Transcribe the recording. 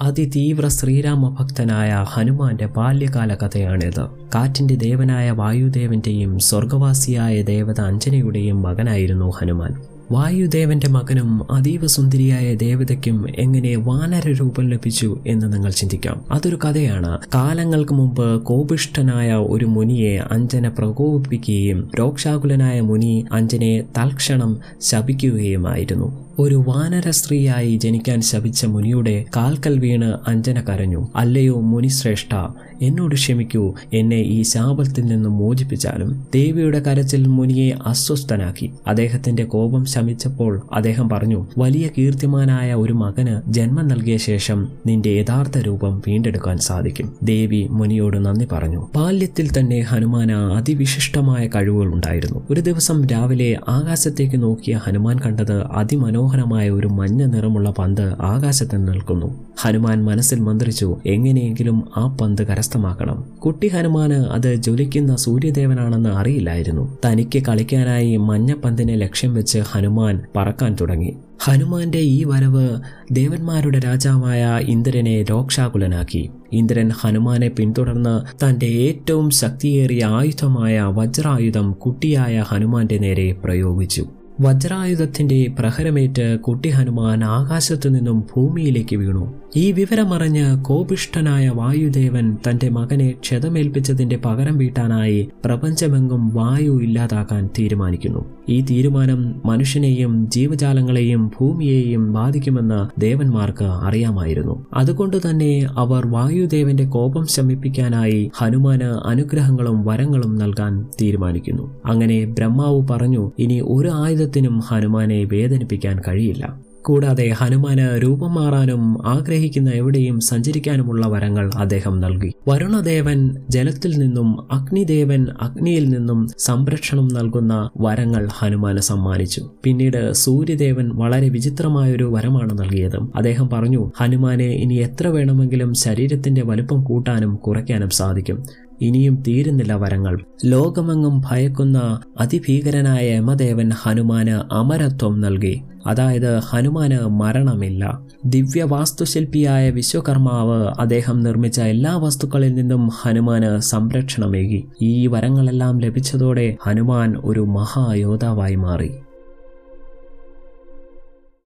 അതിതീവ്ര ശ്രീരാമഭക്തനായ ഹനുമാന്റെ ബാല്യകാല കഥയാണിത് കാറ്റിന്റെ ദേവനായ വായുദേവന്റെയും സ്വർഗവാസിയായ ദേവത അഞ്ജനയുടെയും മകനായിരുന്നു ഹനുമാൻ. വായുദേവന്റെ മകനും അതീവ സുന്ദരിയായ ദേവതയ്ക്കും എങ്ങനെ വാനര രൂപം ലഭിച്ചു എന്ന് നിങ്ങൾ ചിന്തിക്കാം. അതൊരു കഥയാണ്. കാലങ്ങൾക്ക് മുമ്പ് കോപിഷ്ഠനായ ഒരു മുനിയെ അഞ്ജന പ്രകോപിപ്പിക്കുകയും രോക്ഷാകുലനായ മുനി അഞ്ജനെ തൽക്ഷണം ശപിക്കുകയുമായിരുന്നു. ഒരു വാനര സ്ത്രീയായി ജനിക്കാൻ ശപിച്ച മുനിയുടെ കാൽക്കൽ വീണ് അഞ്ജന കരഞ്ഞു. അല്ലയോ മുനിശ്രേഷ്ഠ എന്നോട് ക്ഷമിക്കൂ. എന്നെ ഈ ശാപത്തിൽ നിന്നും മോചിപ്പിച്ചാലും. ദേവിയുടെ കരച്ചിൽ മുനിയെ അസ്വസ്ഥനാക്കി. അദ്ദേഹത്തിന്റെ കോപം ശമിച്ചപ്പോൾ അദ്ദേഹം പറഞ്ഞു വലിയ കീർത്തിമാനായ ഒരു മകന് ജന്മം നൽകിയ ശേഷം നിന്റെ യഥാർത്ഥ രൂപം വീണ്ടെടുക്കാൻ സാധിക്കും. ദേവി മുനിയോട് നന്ദി പറഞ്ഞു. ബാല്യത്തിൽ തന്നെ ഹനുമാന അതിവിശിഷ്ടമായ കഴിവുകൾ ഉണ്ടായിരുന്നു. ഒരു ദിവസം രാവിലെ ആകാശത്തേക്ക് നോക്കിയ ഹനുമാൻ കണ്ടത് അതിമനോഹരമായ ഒരു മഞ്ഞ നിറമുള്ള പന്ത് ആകാശത്ത് നിൽക്കുന്നു. ഹനുമാൻ മനസ്സിൽ മന്ത്രിച്ചു എങ്ങനെയെങ്കിലും ആ പന്ത് കരസ്ഥമാക്കണം. കുട്ടി ഹനുമാന് അത് ജ്വലിക്കുന്ന സൂര്യദേവനാണെന്ന് അറിയില്ലായിരുന്നു. തനിക്ക് കളിക്കാനായി മഞ്ഞപ്പന്തിനെ ലക്ഷ്യം വെച്ച് ഹനുമാൻ പറക്കാൻ തുടങ്ങി. ഹനുമാന്റെ ഈ വരവ് ദേവന്മാരുടെ രാജാവായ ഇന്ദ്രനെ രോക്ഷാകുലനാക്കി. ഇന്ദ്രൻ ഹനുമാനെ പിന്തുടർന്ന് തന്റെ ഏറ്റവും ശക്തിയേറിയ ആയുധമായ വജ്രായുധം കുട്ടിയായ ഹനുമാന്റെ നേരെ പ്രയോഗിച്ചു. വജ്രായുധത്തിന്റെ പ്രഹരമേറ്റ് കുട്ടി ഹനുമാൻ ആകാശത്തു നിന്നും ഭൂമിയിലേക്ക് വീണു. ഈ വിവരമറിഞ്ഞ് കോപിഷ്ഠനായ വായുദേവൻ തന്റെ മകനെ ക്ഷതമേൽപ്പിച്ചതിന്റെ പകരം വീട്ടാനായി പ്രപഞ്ചമെങ്ങും വായു ഇല്ലാതാക്കാൻ തീരുമാനിക്കുന്നു. ഈ തീരുമാനം മനുഷ്യനെയും ജീവജാലങ്ങളെയും ഭൂമിയെയും ബാധിക്കുമെന്ന് ദേവന്മാർക്ക് അറിയാമായിരുന്നു. അതുകൊണ്ട് തന്നെ അവർ വായുദേവന്റെ കോപം ശമിപ്പിക്കാനായി ഹനുമാന് അനുഗ്രഹങ്ങളും വരങ്ങളും നൽകാൻ തീരുമാനിക്കുന്നു. അങ്ങനെ ബ്രഹ്മാവ് പറഞ്ഞു ഇനി ഒരു ആയുധത്തിനും ഹനുമാനെ വേദനിപ്പിക്കാൻ കഴിയില്ല. കൂടാതെ ഹനുമാന് രൂപം മാറാനും ആഗ്രഹിക്കുന്ന എവിടെയും സഞ്ചരിക്കാനുമുള്ള വരങ്ങൾ അദ്ദേഹം നൽകി. വരുണദേവൻ ജലത്തിൽ നിന്നും അഗ്നിദേവൻ അഗ്നിയിൽ നിന്നും സംരക്ഷണം നൽകുന്ന വരങ്ങൾ ഹനുമാന് സമ്മാനിച്ചു. പിന്നീട് സൂര്യദേവൻ വളരെ വിചിത്രമായൊരു വരമാണ് നൽകിയത്. അദ്ദേഹം പറഞ്ഞു ഹനുമാനെ ഇനി എത്ര വേണമെങ്കിലും ശരീരത്തിന്റെ വലുപ്പം കൂട്ടാനും കുറയ്ക്കാനും സാധിക്കും. ഇനിയും തീരുന്നില്ല വരങ്ങൾ. ലോകമെങ്ങും ഭയക്കുന്ന അതിഭീകരനായ യമദേവൻ ഹനുമാന് അമരത്വം നൽകി. അതായത് ഹനുമാന് മരണമില്ല. ദിവ്യ വാസ്തുശില്പിയായ വിശ്വകർമാവ് അദ്ദേഹം നിർമ്മിച്ച എല്ലാ വസ്തുക്കളിൽ നിന്നും ഹനുമാന് സംരക്ഷണമേകി. ഈ വരങ്ങളെല്ലാം ലഭിച്ചതോടെ ഹനുമാൻ ഒരു മഹായോദ്ധാവായി മാറി.